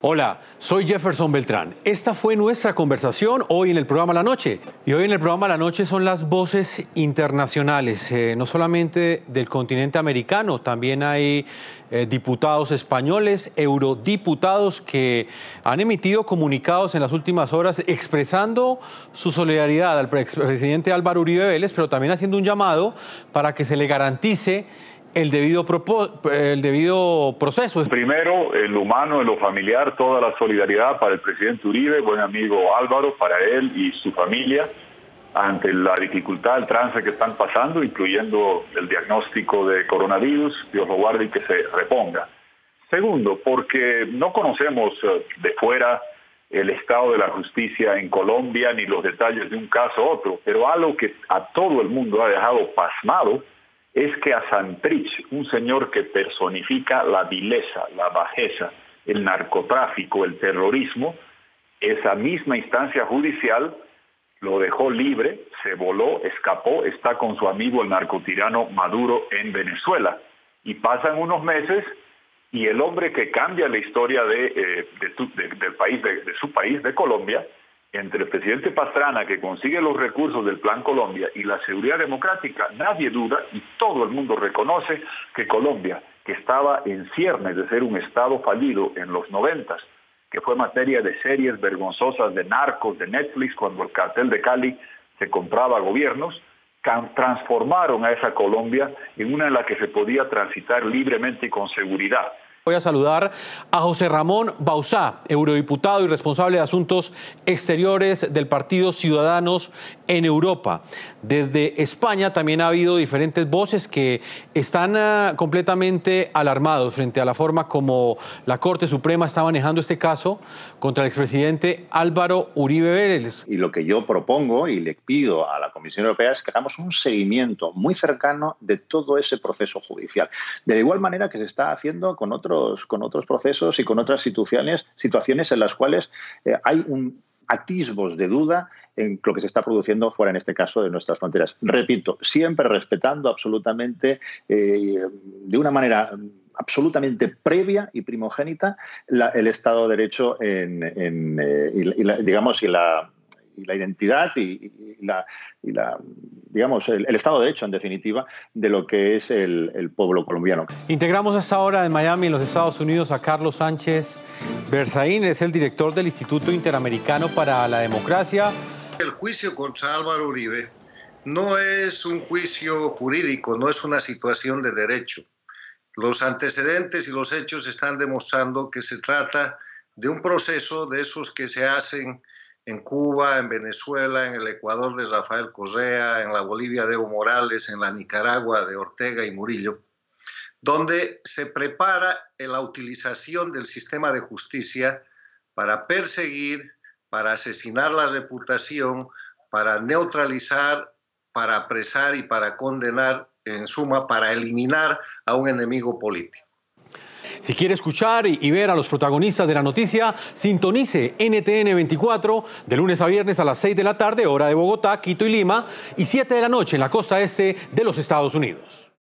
Hola, soy Jefferson Beltrán. Esta fue nuestra conversación hoy en el programa La Noche. Y hoy en el programa La Noche son las voces internacionales, eh, no solamente del continente americano, también hay eh, diputados españoles, eurodiputados que han emitido comunicados en las últimas horas expresando su solidaridad al expresidente Álvaro Uribe Vélez, pero también haciendo un llamado para que se le garantice el debido, el debido proceso. Primero, el humano, en lo familiar, toda la solidaridad para el presidente Uribe, buen amigo Álvaro, para él y su familia, ante la dificultad, el trance que están pasando, incluyendo el diagnóstico de coronavirus, Dios lo guarde y que se reponga. Segundo, porque no conocemos eh, de fuera el estado de la justicia en Colombia ni los detalles de un caso u otro, pero algo que a todo el mundo ha dejado pasmado, es que a Santrich, un señor que personifica la vileza, la bajeza, el narcotráfico, el terrorismo, esa misma instancia judicial lo dejó libre, se voló, escapó, está con su amigo el narcotirano Maduro en Venezuela. Y pasan unos meses y el hombre que cambia la historia de, eh, del país, de su país, de Colombia, entre el presidente Pastrana, que consigue los recursos del Plan Colombia, y la seguridad democrática, nadie duda y todo el mundo reconoce que Colombia, que estaba en ciernes de ser un Estado fallido en los noventas, que fue materia de series vergonzosas de narcos, de Netflix, cuando el cartel de Cali se compraba a gobiernos, transformaron a esa Colombia en una en la que se podía transitar libremente y con seguridad. Voy a saludar a José Ramón Bauzá, eurodiputado y responsable de Asuntos Exteriores del Partido Ciudadanos en Europa. Desde España también ha habido diferentes voces que están ah, completamente alarmados frente a la forma como la Corte Suprema está manejando este caso contra el expresidente Álvaro Uribe Vélez. Y lo que yo propongo y le pido a la Comisión Europea es que hagamos un seguimiento muy cercano de todo ese proceso judicial. De igual manera que se está haciendo con otros con otros procesos y con otras situaciones, situaciones en las cuales eh, hay un atisbos de duda en lo que se está produciendo fuera, en este caso, de nuestras fronteras. Repito, siempre respetando absolutamente, eh, de una manera absolutamente previa y primogénita el Estado de Derecho en, eh, digamos, y la y la identidad y, la, digamos, el, Estado de Derecho, en definitiva, de lo que es el, pueblo colombiano. Integramos hasta ahora en Miami, en los Estados Unidos, a Carlos Sánchez Berzaín, es el director del Instituto Interamericano para la Democracia. El juicio contra Álvaro Uribe no es un juicio jurídico, no es una situación de derecho. Los antecedentes y los hechos están demostrando que se trata de un proceso de esos que se hacen en Cuba, en Venezuela, en el Ecuador de Rafael Correa, en la Bolivia de Evo Morales, en la Nicaragua de Ortega y Murillo, donde se prepara la utilización del sistema de justicia para perseguir, para asesinar la reputación, para neutralizar, para apresar y para condenar, en suma, para eliminar a un enemigo político. Si quiere escuchar y, ver a los protagonistas de la noticia, sintonice NTN 24 de lunes a viernes a las 6 de la tarde, hora de Bogotá, Quito y Lima, y 7 de la noche en la costa este de los Estados Unidos.